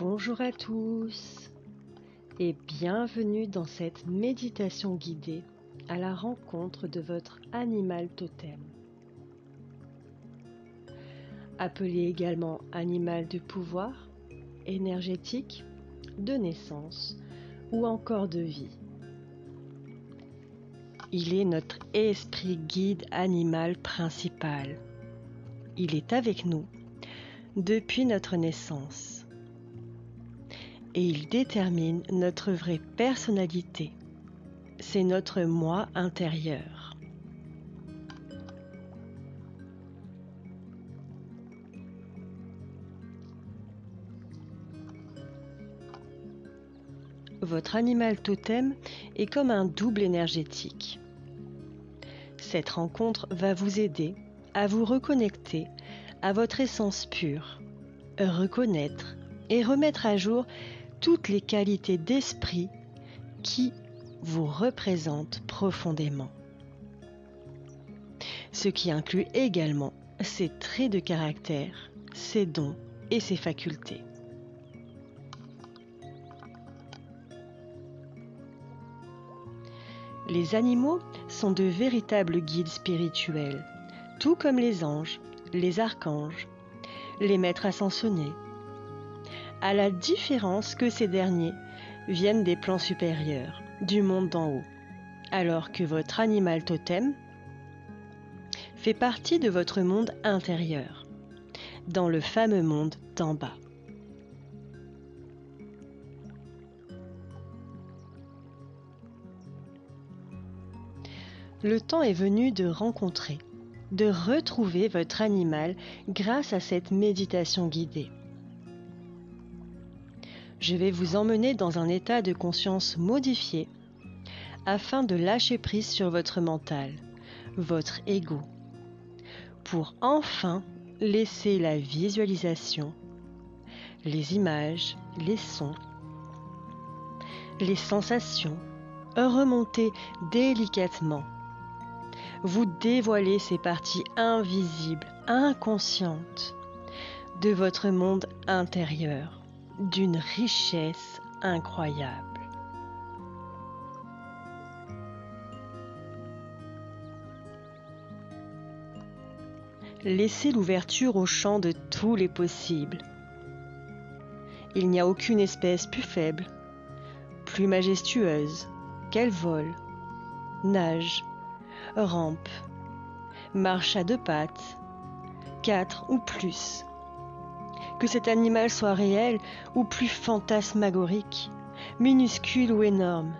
Bonjour à tous et bienvenue dans cette méditation guidée à la rencontre de votre animal totem. Appelé également animal de pouvoir, énergétique, de naissance ou encore de vie. Il est notre esprit guide animal principal. Il est avec nous depuis notre naissance. Et il détermine notre vraie personnalité. C'est notre moi intérieur. Votre animal totem est comme un double énergétique. Cette rencontre va vous aider à vous reconnecter à votre essence pure, reconnaître et remettre à jour toutes les qualités d'esprit qui vous représentent profondément. Ce qui inclut également ses traits de caractère, ses dons et ses facultés. Les animaux sont de véritables guides spirituels, tout comme les anges, les archanges, les maîtres ascensionnés, à la différence que ces derniers viennent des plans supérieurs, du monde d'en haut, alors que votre animal totem fait partie de votre monde intérieur, dans le fameux monde d'en bas. Le temps est venu de rencontrer, de retrouver votre animal grâce à cette méditation guidée. Je vais vous emmener dans un état de conscience modifié afin de lâcher prise sur votre mental, votre ego, pour enfin laisser la visualisation, les images, les sons, les sensations remonter délicatement vous dévoilez ces parties invisibles, inconscientes de votre monde intérieur, d'une richesse incroyable. Laissez l'ouverture au champ de tous les possibles. Il n'y a aucune espèce plus faible, plus majestueuse, qu'elle vole, nage, rampe, marche à deux pattes, quatre ou plus. Que cet animal soit réel ou plus fantasmagorique, minuscule ou énorme.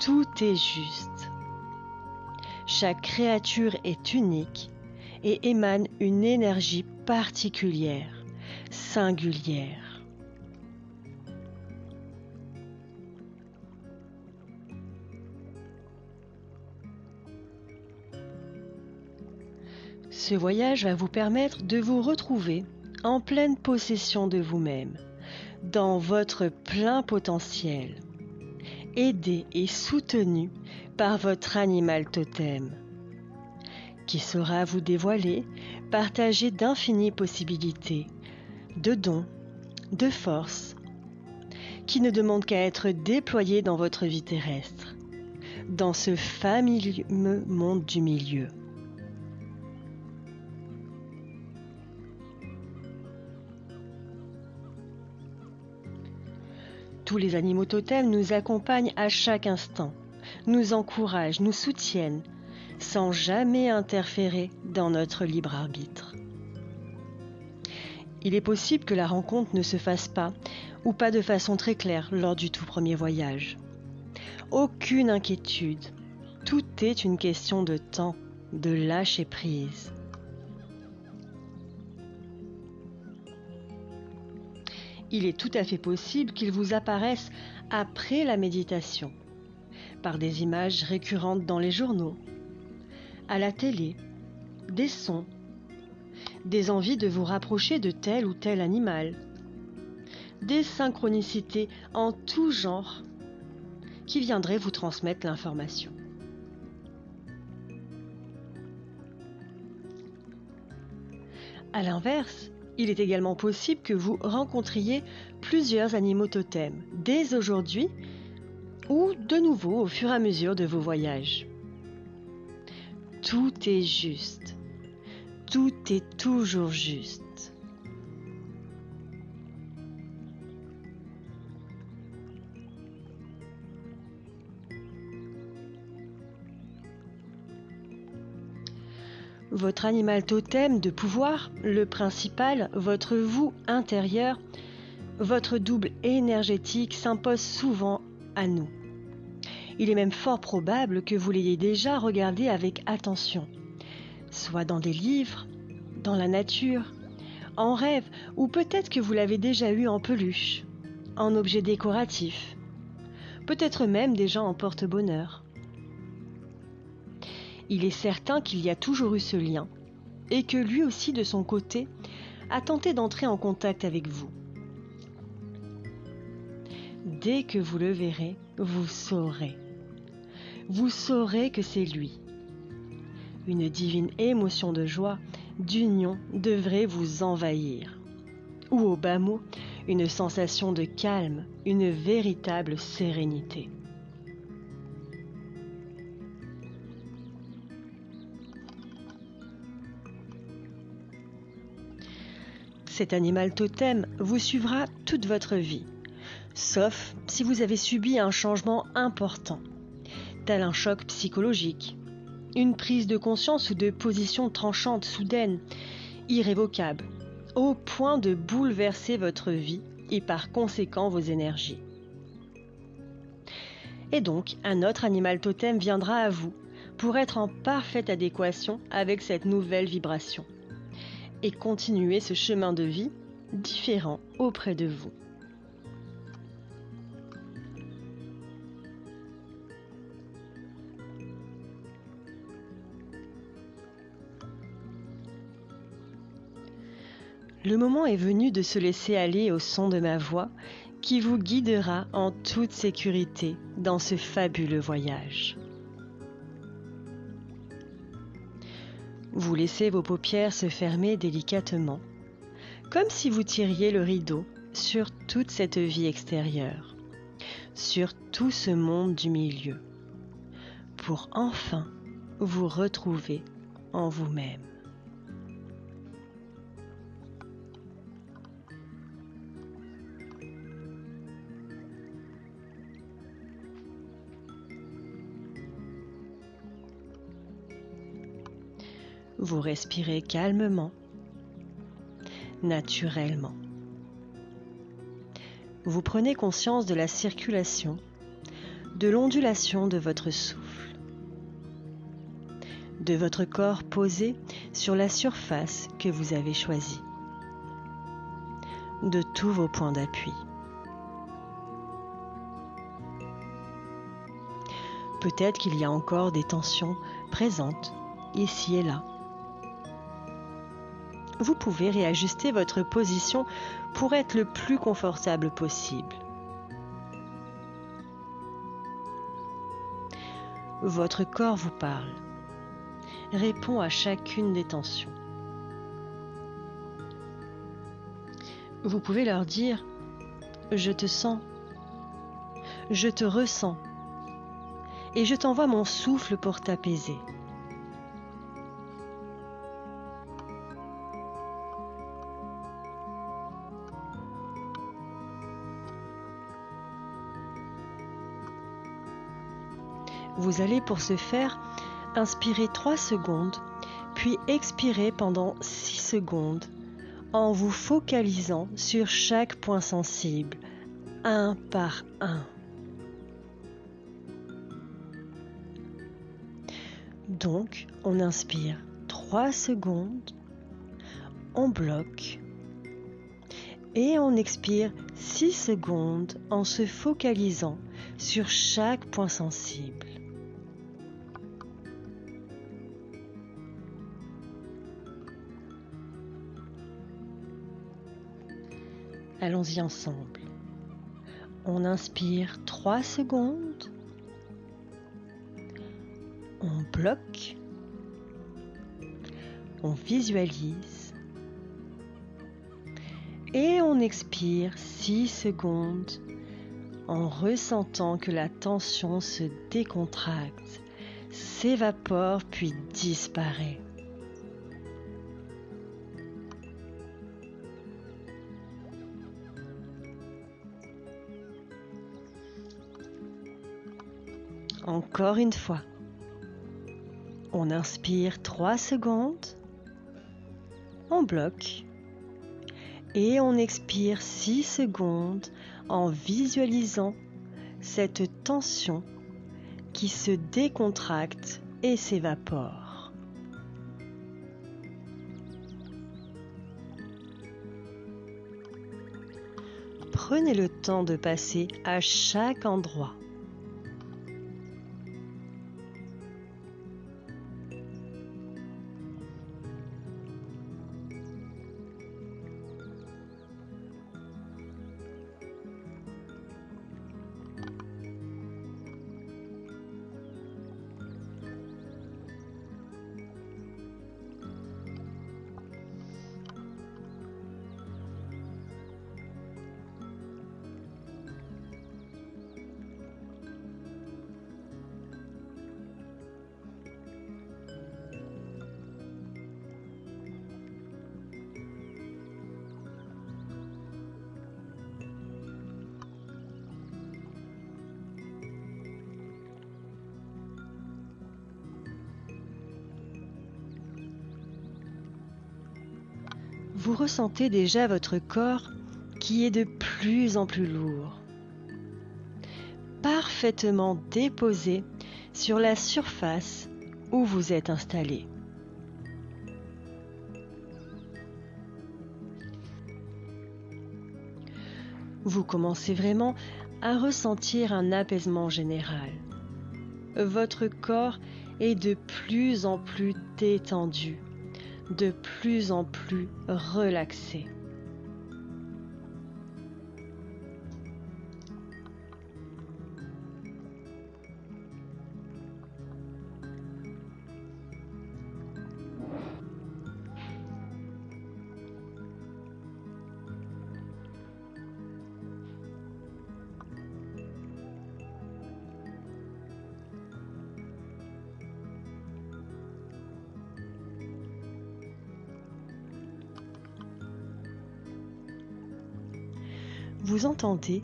Tout est juste. Chaque créature est unique et émane une énergie particulière, singulière. Ce voyage va vous permettre de vous retrouver en pleine possession de vous-même, dans votre plein potentiel, aidé et soutenu par votre animal totem, qui saura vous dévoiler, partager d'infinies possibilités, de dons, de forces, qui ne demandent qu'à être déployés dans votre vie terrestre, dans ce fameux monde du milieu. Les animaux totems nous accompagnent à chaque instant, nous encouragent, nous soutiennent, sans jamais interférer dans notre libre arbitre. Il est possible que la rencontre ne se fasse pas, ou pas de façon très claire, lors du tout premier voyage. Aucune inquiétude, tout est une question de temps, de lâcher prise. Il est tout à fait possible qu'il vous apparaisse après la méditation, par des images récurrentes dans les journaux, à la télé, des sons, des envies de vous rapprocher de tel ou tel animal, des synchronicités en tout genre qui viendraient vous transmettre l'information. À l'inverse, Il est également possible que vous rencontriez plusieurs animaux totems dès aujourd'hui ou de nouveau au fur et à mesure de vos voyages. Tout est juste. Tout est toujours juste. Votre animal totem de pouvoir, le principal, votre vous intérieur, votre double énergétique s'impose souvent à nous. Il est même fort probable que vous l'ayez déjà regardé avec attention, soit dans des livres, dans la nature, en rêve, ou peut-être que vous l'avez déjà eu en peluche, en objet décoratif, peut-être même déjà en porte-bonheur il est certain qu'il y a toujours eu ce lien, et que lui aussi de son côté a tenté d'entrer en contact avec vous. Dès que vous le verrez, vous saurez. Vous saurez que c'est lui. Une divine émotion de joie, d'union devrait vous envahir. Ou au bas mot, une sensation de calme, une véritable sérénité. Cet animal totem vous suivra toute votre vie, sauf si vous avez subi un changement important, tel un choc psychologique, une prise de conscience ou de position tranchante soudaine, irrévocable, au point de bouleverser votre vie et par conséquent vos énergies. Et donc, un autre animal totem viendra à vous pour être en parfaite adéquation avec cette nouvelle vibration et continuer ce chemin de vie différent auprès de vous. Le moment est venu de se laisser aller au son de ma voix qui vous guidera en toute sécurité dans ce fabuleux voyage. Vous laissez vos paupières se fermer délicatement, comme si vous tiriez le rideau sur toute cette vie extérieure, sur tout ce monde du milieu, pour enfin vous retrouver en vous-même. Vous respirez calmement, naturellement. Vous prenez conscience de la circulation, de l'ondulation de votre souffle, de votre corps posé sur la surface que vous avez choisie, de tous vos points d'appui. Peut-être qu'il y a encore des tensions présentes ici et là vous pouvez réajuster votre position pour être le plus confortable possible. Votre corps vous parle, répond à chacune des tensions. Vous pouvez leur dire ⁇ Je te sens, je te ressens, et je t'envoie mon souffle pour t'apaiser ⁇ Vous allez pour ce faire inspirer 3 secondes, puis expirer pendant 6 secondes en vous focalisant sur chaque point sensible, un par un. Donc, on inspire 3 secondes, on bloque et on expire 6 secondes en se focalisant sur chaque point sensible. Allons-y ensemble. On inspire 3 secondes. On bloque. On visualise. Et on expire 6 secondes en ressentant que la tension se décontracte, s'évapore puis disparaît. Encore une fois. On inspire 3 secondes. On bloque. Et on expire 6 secondes en visualisant cette tension qui se décontracte et s'évapore. Prenez le temps de passer à chaque endroit. Vous ressentez déjà votre corps qui est de plus en plus lourd, parfaitement déposé sur la surface où vous êtes installé. Vous commencez vraiment à ressentir un apaisement général. Votre corps est de plus en plus détendu de plus en plus relaxé. Entendez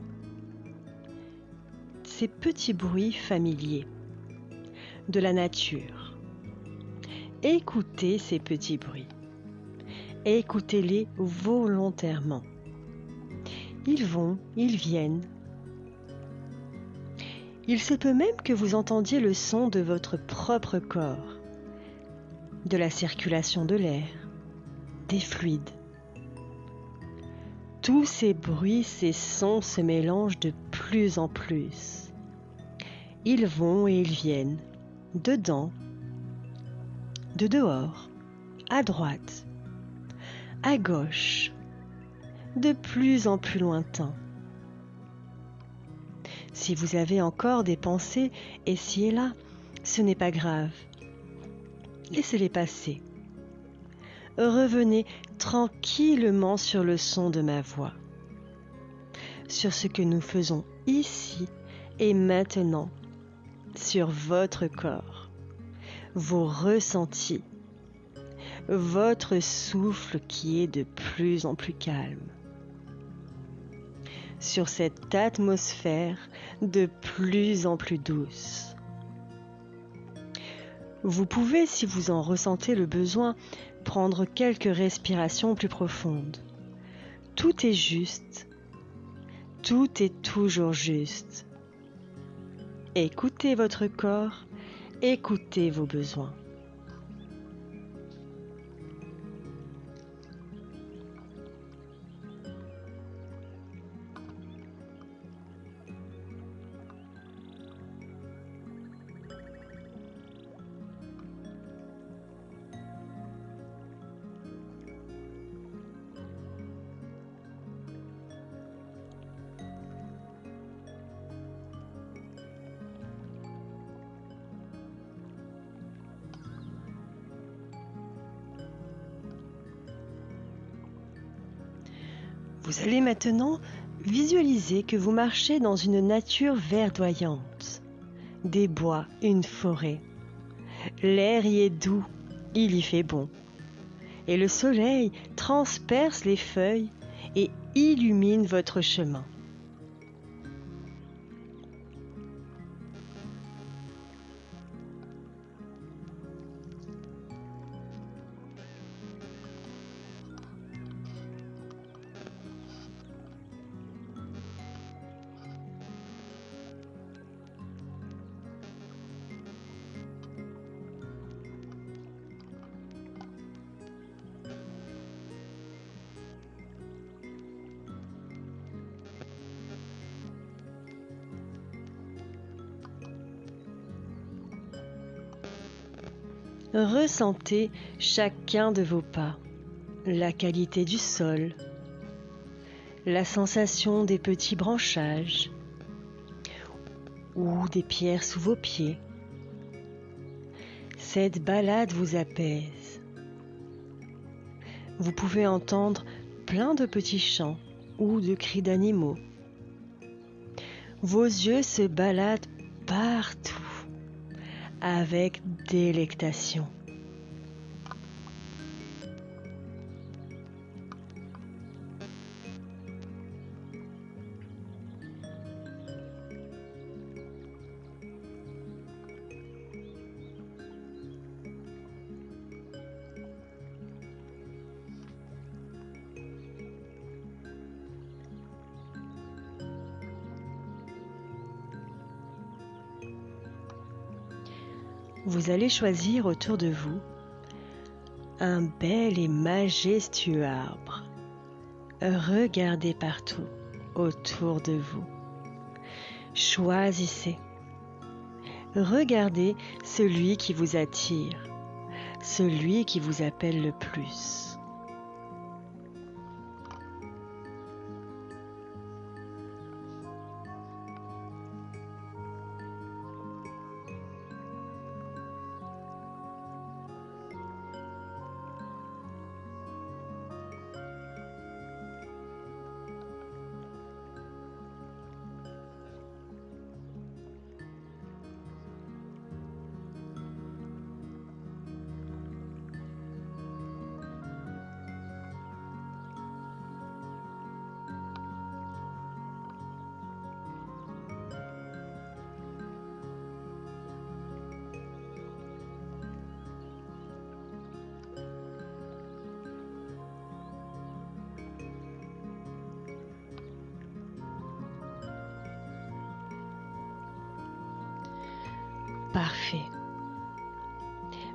ces petits bruits familiers de la nature. Écoutez ces petits bruits. Écoutez-les volontairement. Ils vont, ils viennent. Il se peut même que vous entendiez le son de votre propre corps, de la circulation de l'air, des fluides. Tous ces bruits, ces sons se mélangent de plus en plus. Ils vont et ils viennent, dedans, de dehors, à droite, à gauche, de plus en plus lointain. Si vous avez encore des pensées ici et là, ce n'est pas grave. Laissez-les passer revenez tranquillement sur le son de ma voix, sur ce que nous faisons ici et maintenant, sur votre corps, vos ressentis, votre souffle qui est de plus en plus calme, sur cette atmosphère de plus en plus douce. Vous pouvez, si vous en ressentez le besoin, prendre quelques respirations plus profondes. Tout est juste. Tout est toujours juste. Écoutez votre corps, écoutez vos besoins. Allez maintenant visualiser que vous marchez dans une nature verdoyante, des bois, une forêt. L'air y est doux, il y fait bon. Et le soleil transperce les feuilles et illumine votre chemin. Ressentez chacun de vos pas, la qualité du sol, la sensation des petits branchages ou des pierres sous vos pieds. Cette balade vous apaise. Vous pouvez entendre plein de petits chants ou de cris d'animaux. Vos yeux se baladent partout avec délectation. Vous allez choisir autour de vous un bel et majestueux arbre. Regardez partout autour de vous. Choisissez. Regardez celui qui vous attire, celui qui vous appelle le plus.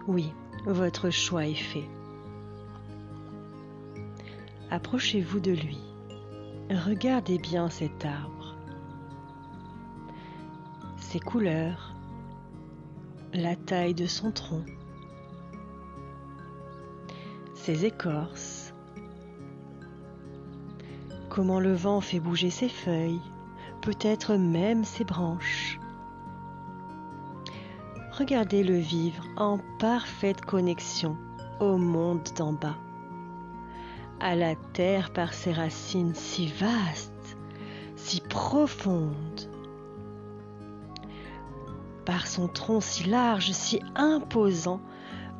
Oui, votre choix est fait. Approchez-vous de lui. Regardez bien cet arbre. Ses couleurs, la taille de son tronc, ses écorces, comment le vent fait bouger ses feuilles, peut-être même ses branches. Regardez-le vivre en parfaite connexion au monde d'en bas, à la terre par ses racines si vastes, si profondes, par son tronc si large, si imposant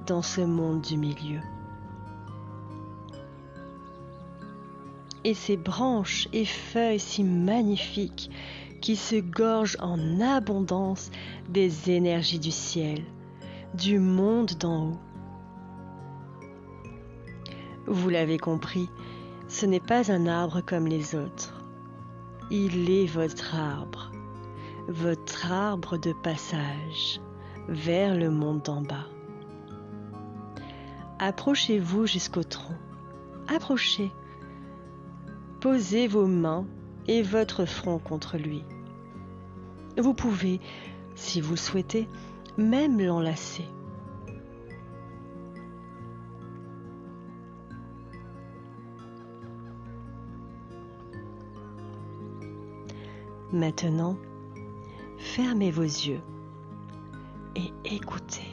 dans ce monde du milieu. Et ses branches et feuilles si magnifiques qui se gorge en abondance des énergies du ciel, du monde d'en haut. Vous l'avez compris, ce n'est pas un arbre comme les autres. Il est votre arbre, votre arbre de passage vers le monde d'en bas. Approchez-vous jusqu'au tronc. Approchez. Posez vos mains et votre front contre lui. Vous pouvez, si vous le souhaitez, même l'enlacer. Maintenant, fermez vos yeux et écoutez.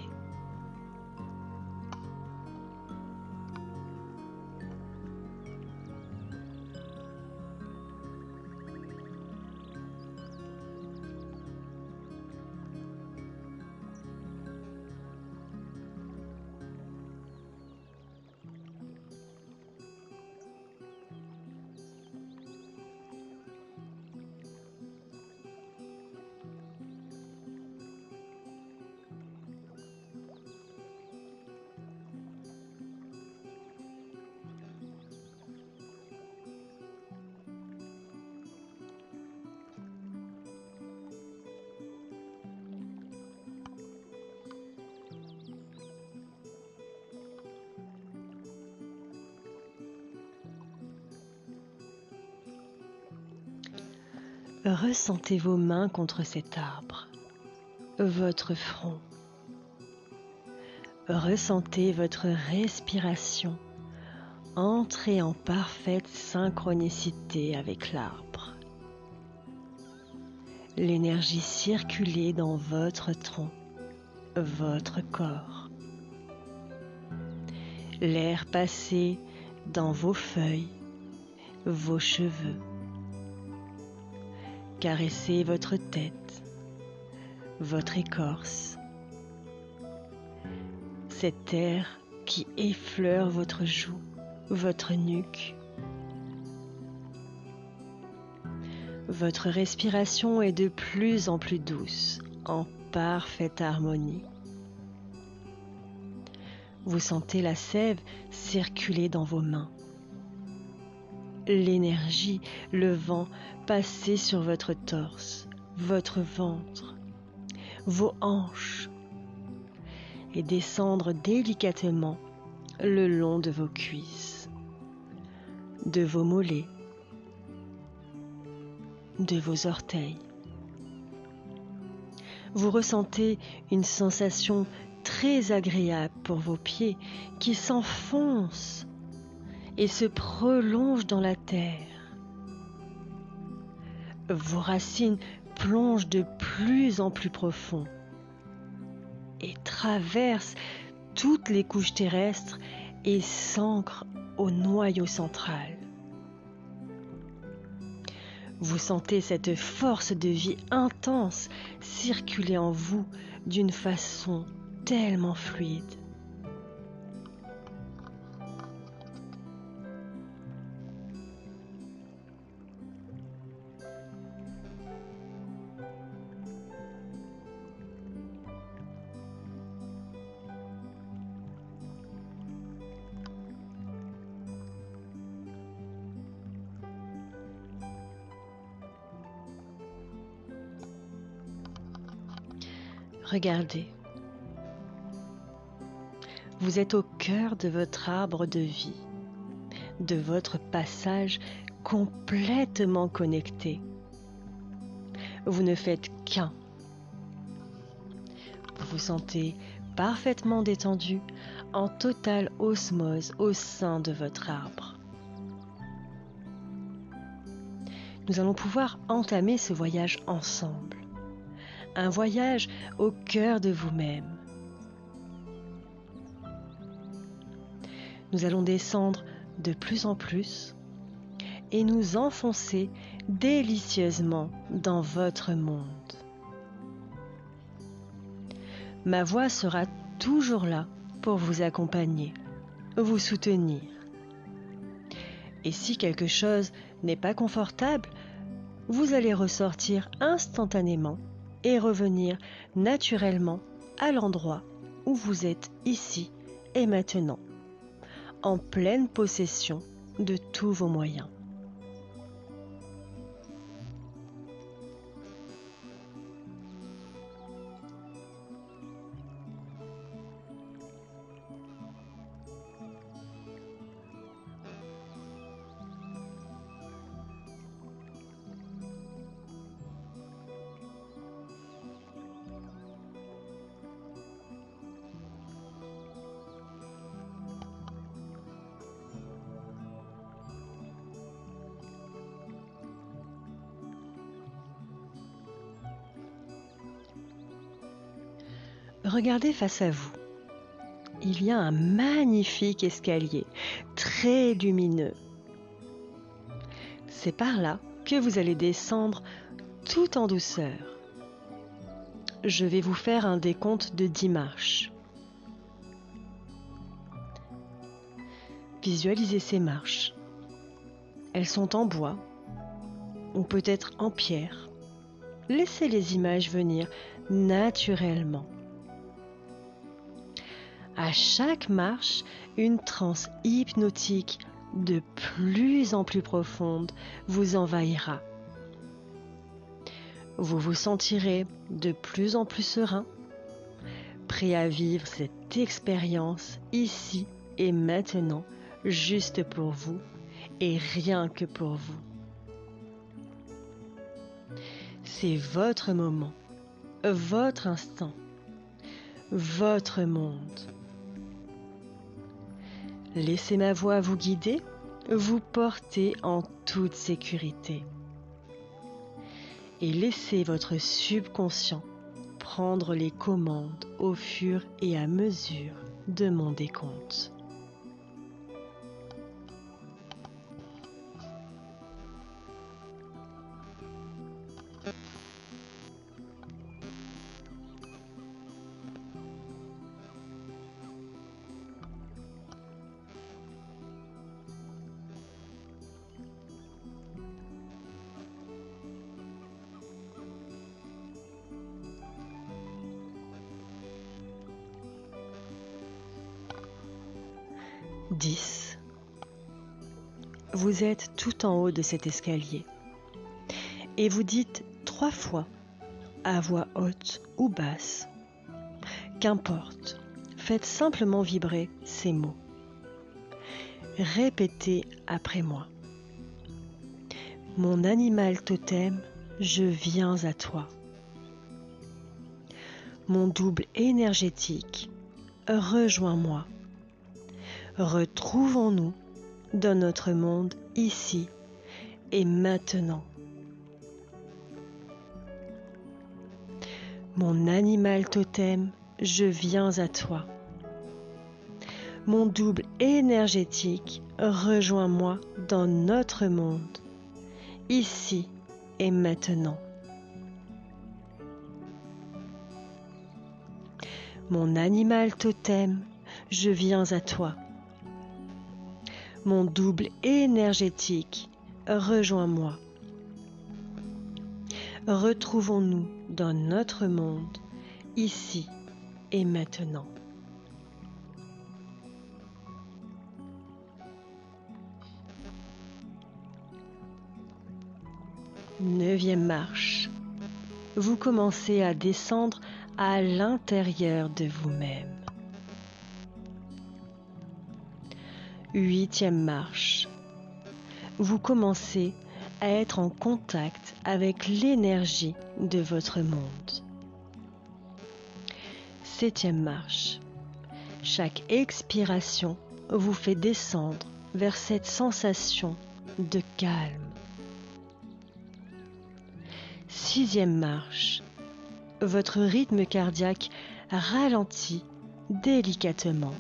Ressentez vos mains contre cet arbre, votre front. Ressentez votre respiration entrer en parfaite synchronicité avec l'arbre. L'énergie circuler dans votre tronc, votre corps. L'air passer dans vos feuilles, vos cheveux. Caresser votre tête, votre écorce. Cet air qui effleure votre joue, votre nuque. Votre respiration est de plus en plus douce, en parfaite harmonie. Vous sentez la sève circuler dans vos mains l'énergie, le vent passer sur votre torse, votre ventre, vos hanches et descendre délicatement le long de vos cuisses, de vos mollets, de vos orteils. Vous ressentez une sensation très agréable pour vos pieds qui s'enfoncent et se prolonge dans la terre. Vos racines plongent de plus en plus profond et traversent toutes les couches terrestres et s'ancrent au noyau central. Vous sentez cette force de vie intense circuler en vous d'une façon tellement fluide. Regardez. Vous êtes au cœur de votre arbre de vie, de votre passage complètement connecté. Vous ne faites qu'un. Vous vous sentez parfaitement détendu, en totale osmose au sein de votre arbre. Nous allons pouvoir entamer ce voyage ensemble un voyage au cœur de vous-même. Nous allons descendre de plus en plus et nous enfoncer délicieusement dans votre monde. Ma voix sera toujours là pour vous accompagner, vous soutenir. Et si quelque chose n'est pas confortable, vous allez ressortir instantanément et revenir naturellement à l'endroit où vous êtes ici et maintenant, en pleine possession de tous vos moyens. Regardez face à vous. Il y a un magnifique escalier, très lumineux. C'est par là que vous allez descendre tout en douceur. Je vais vous faire un décompte de 10 marches. Visualisez ces marches. Elles sont en bois ou peut-être en pierre. Laissez les images venir naturellement. À chaque marche, une transe hypnotique de plus en plus profonde vous envahira. Vous vous sentirez de plus en plus serein, prêt à vivre cette expérience ici et maintenant, juste pour vous et rien que pour vous. C'est votre moment, votre instant, votre monde. Laissez ma voix vous guider, vous porter en toute sécurité. Et laissez votre subconscient prendre les commandes au fur et à mesure de mon décompte. En haut de cet escalier et vous dites trois fois, à voix haute ou basse, qu'importe, faites simplement vibrer ces mots. Répétez après moi. Mon animal totem, je viens à toi. Mon double énergétique, rejoins-moi retrouvons-nous dans notre monde ici et maintenant. Mon animal totem, je viens à toi. Mon double énergétique, rejoins-moi dans notre monde, ici et maintenant. Mon animal totem, je viens à toi mon double énergétique, rejoins-moi. Retrouvons-nous dans notre monde, ici et maintenant. Neuvième marche. Vous commencez à descendre à l'intérieur de vous-même. Huitième marche. Vous commencez à être en contact avec l'énergie de votre monde. Septième marche. Chaque expiration vous fait descendre vers cette sensation de calme. Sixième marche. Votre rythme cardiaque ralentit délicatement,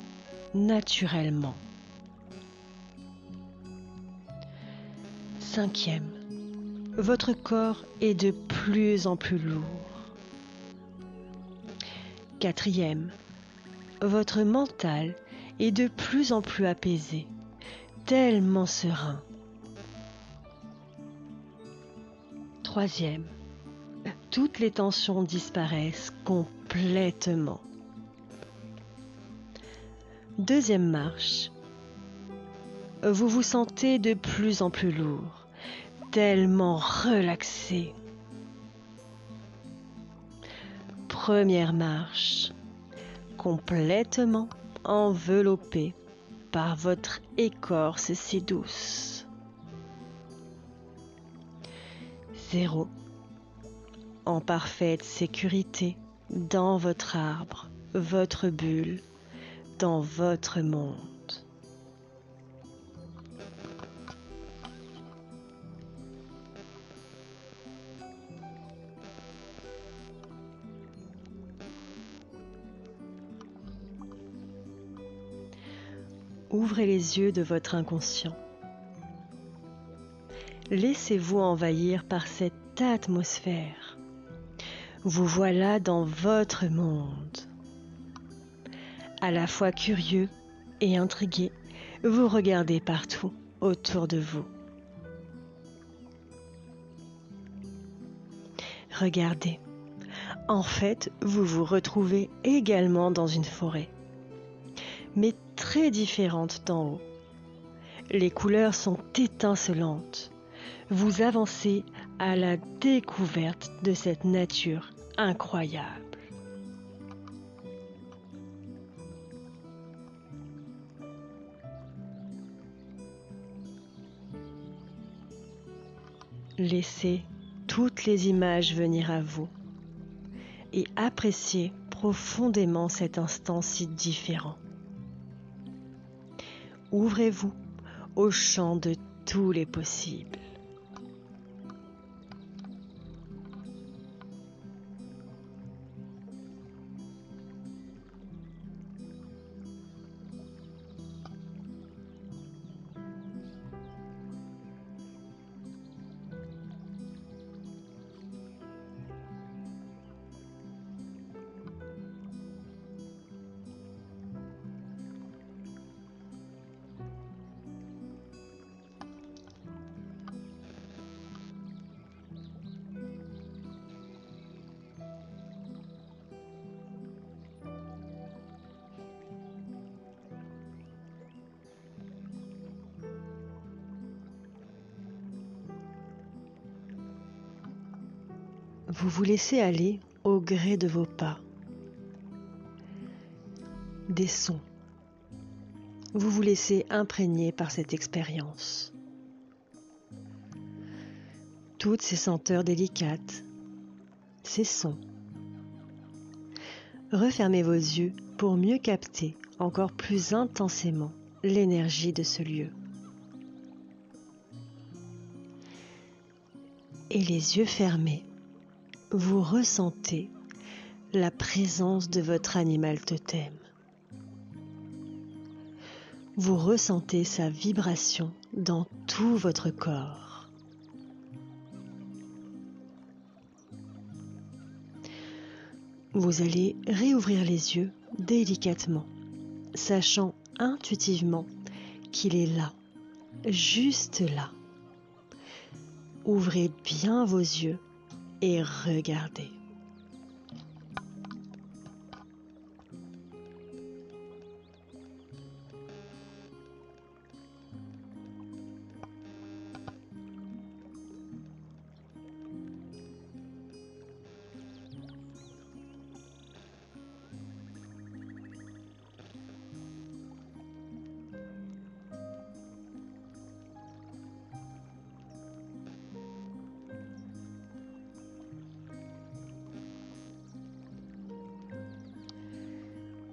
naturellement. Cinquième, votre corps est de plus en plus lourd. Quatrième, votre mental est de plus en plus apaisé, tellement serein. Troisième, toutes les tensions disparaissent complètement. Deuxième marche, vous vous sentez de plus en plus lourd tellement relaxé. Première marche, complètement enveloppé par votre écorce si douce. Zéro, en parfaite sécurité dans votre arbre, votre bulle, dans votre monde. Ouvrez les yeux de votre inconscient. Laissez-vous envahir par cette atmosphère. Vous voilà dans votre monde. À la fois curieux et intrigué, vous regardez partout autour de vous. Regardez. En fait, vous vous retrouvez également dans une forêt. Mais très différentes d'en haut. Les couleurs sont étincelantes. Vous avancez à la découverte de cette nature incroyable. Laissez toutes les images venir à vous et appréciez profondément cet instant si différent. Ouvrez-vous au champ de tous les possibles. Vous vous laissez aller au gré de vos pas, des sons. Vous vous laissez imprégner par cette expérience. Toutes ces senteurs délicates, ces sons. Refermez vos yeux pour mieux capter encore plus intensément l'énergie de ce lieu. Et les yeux fermés, vous ressentez la présence de votre animal totem. Vous ressentez sa vibration dans tout votre corps. Vous allez réouvrir les yeux délicatement, sachant intuitivement qu'il est là, juste là. Ouvrez bien vos yeux et regardez.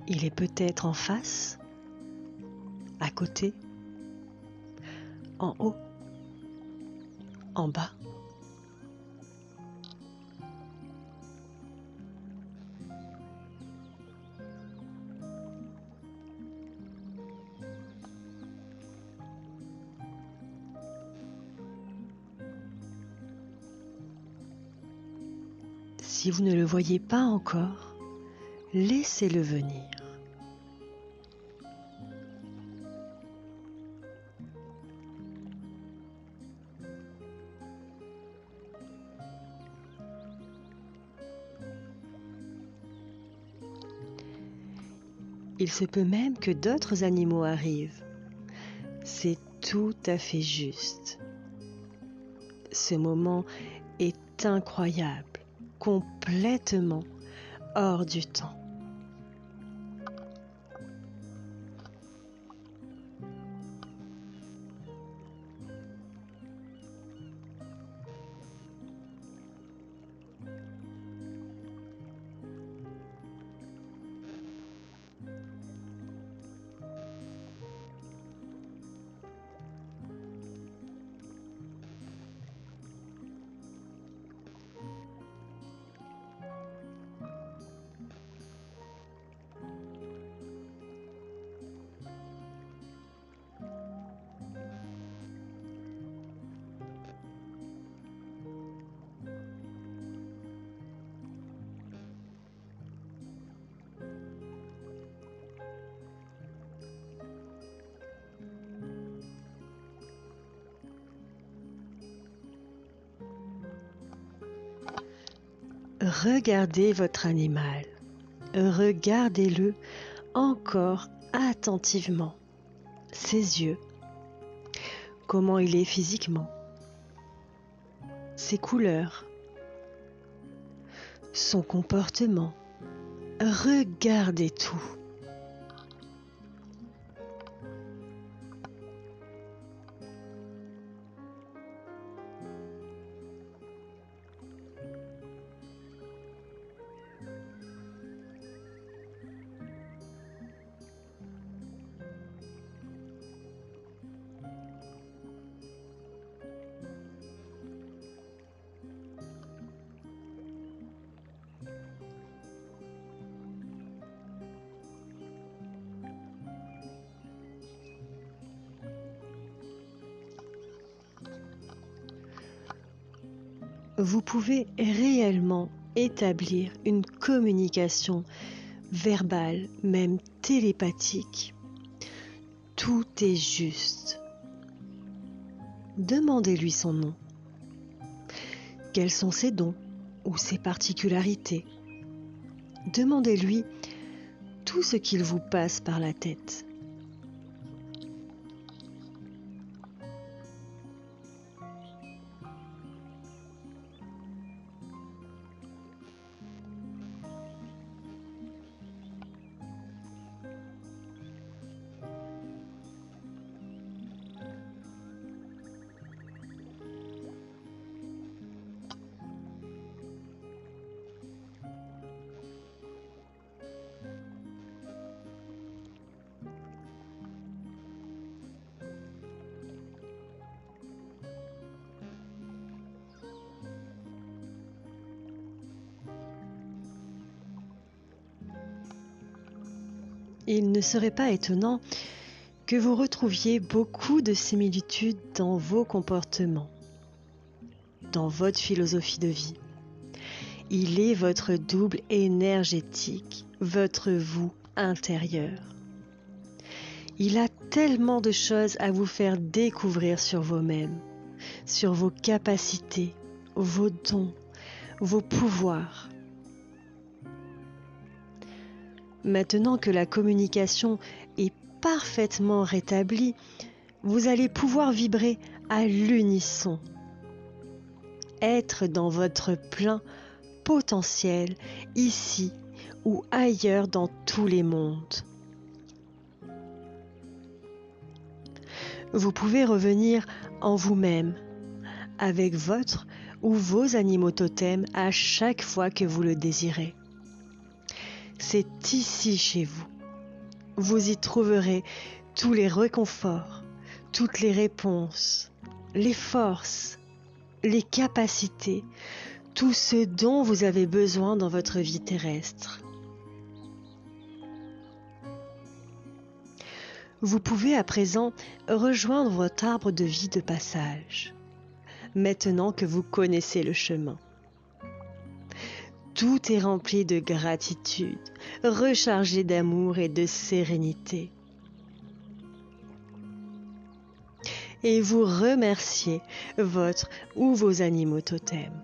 Il est peut-être en face, à côté, en haut, en bas. Si vous ne le voyez pas encore, laissez-le venir. Il se peut même que d'autres animaux arrivent. C'est tout à fait juste. Ce moment est incroyable, complètement hors du temps. Regardez votre animal. Regardez-le encore attentivement. Ses yeux. Comment il est physiquement. Ses couleurs. Son comportement. Regardez tout. Vous pouvez réellement établir une communication verbale, même télépathique. Tout est juste. Demandez-lui son nom. Quels sont ses dons ou ses particularités? Demandez-lui tout ce qu'il vous passe par la tête. Il ne serait pas étonnant que vous retrouviez beaucoup de similitudes dans vos comportements, dans votre philosophie de vie. Il est votre double énergétique, votre vous intérieur. Il a tellement de choses à vous faire découvrir sur vous-même, sur vos capacités, vos dons, vos pouvoirs. Maintenant que la communication est parfaitement rétablie, vous allez pouvoir vibrer à l'unisson. Être dans votre plein potentiel ici ou ailleurs dans tous les mondes. Vous pouvez revenir en vous-même avec votre ou vos animaux totems à chaque fois que vous le désirez c'est ici chez vous. Vous y trouverez tous les réconforts, toutes les réponses, les forces, les capacités, tout ce dont vous avez besoin dans votre vie terrestre. Vous pouvez à présent rejoindre votre arbre de vie de passage, maintenant que vous connaissez le chemin. Tout est rempli de gratitude, rechargé d'amour et de sérénité. Et vous remerciez votre ou vos animaux totems.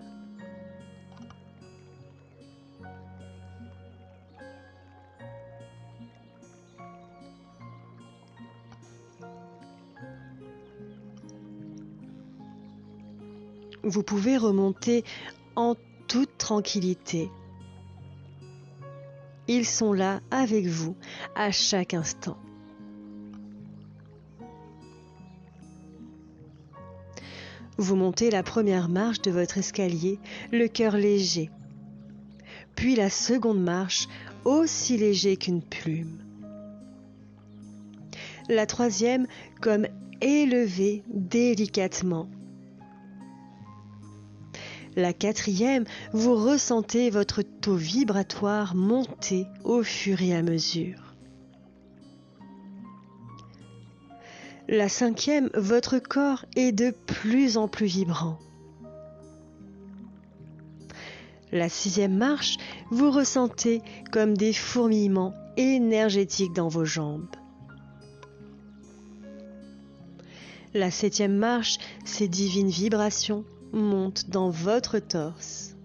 Vous pouvez remonter en toute tranquillité. Ils sont là avec vous à chaque instant. Vous montez la première marche de votre escalier, le cœur léger, puis la seconde marche, aussi léger qu'une plume. La troisième comme élevée délicatement la quatrième, vous ressentez votre taux vibratoire monter au fur et à mesure. La cinquième, votre corps est de plus en plus vibrant. La sixième marche, vous ressentez comme des fourmillements énergétiques dans vos jambes. La septième marche, ces divines vibrations monte dans votre torse.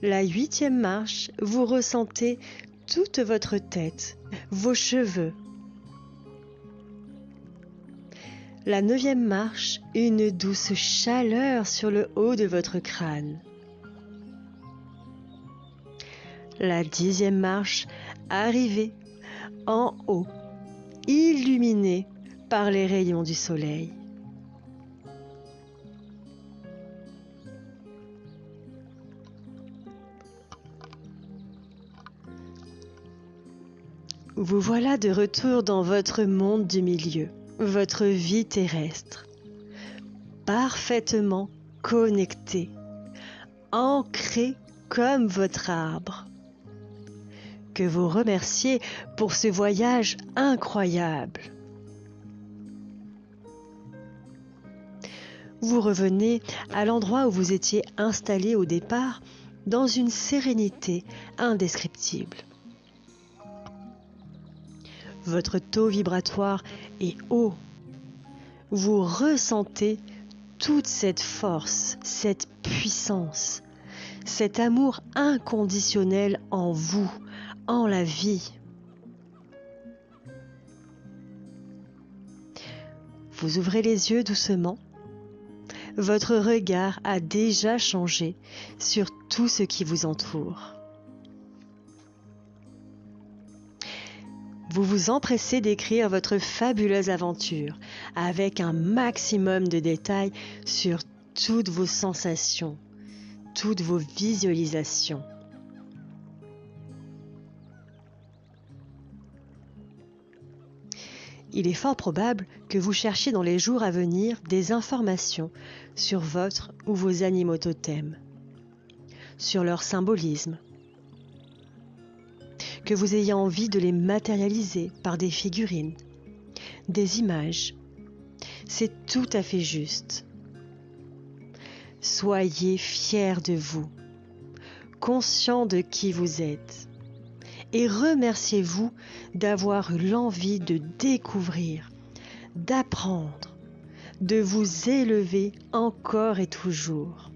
La huitième marche, vous ressentez toute votre tête, vos cheveux. La neuvième marche, une douce chaleur sur le haut de votre crâne. La dixième marche, arrivée en haut, illuminée par les rayons du soleil. Vous voilà de retour dans votre monde du milieu, votre vie terrestre, parfaitement connecté, ancré comme votre arbre. Que vous remerciez pour ce voyage incroyable. vous revenez à l'endroit où vous étiez installé au départ dans une sérénité indescriptible. Votre taux vibratoire est haut. Vous ressentez toute cette force, cette puissance, cet amour inconditionnel en vous, en la vie. Vous ouvrez les yeux doucement. Votre regard a déjà changé sur tout ce qui vous entoure. Vous vous empressez d'écrire votre fabuleuse aventure avec un maximum de détails sur toutes vos sensations, toutes vos visualisations. il est fort probable que vous cherchiez dans les jours à venir des informations sur votre ou vos animaux totems, sur leur symbolisme, que vous ayez envie de les matérialiser par des figurines, des images. C'est tout à fait juste. Soyez fiers de vous, conscient de qui vous êtes et remerciez-vous d'avoir eu l'envie de découvrir, d'apprendre, de vous élever encore et toujours.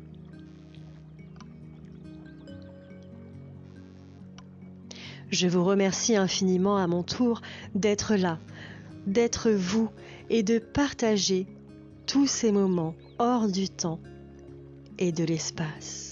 Je vous remercie infiniment à mon tour d'être là, d'être vous et de partager tous ces moments hors du temps et de l'espace.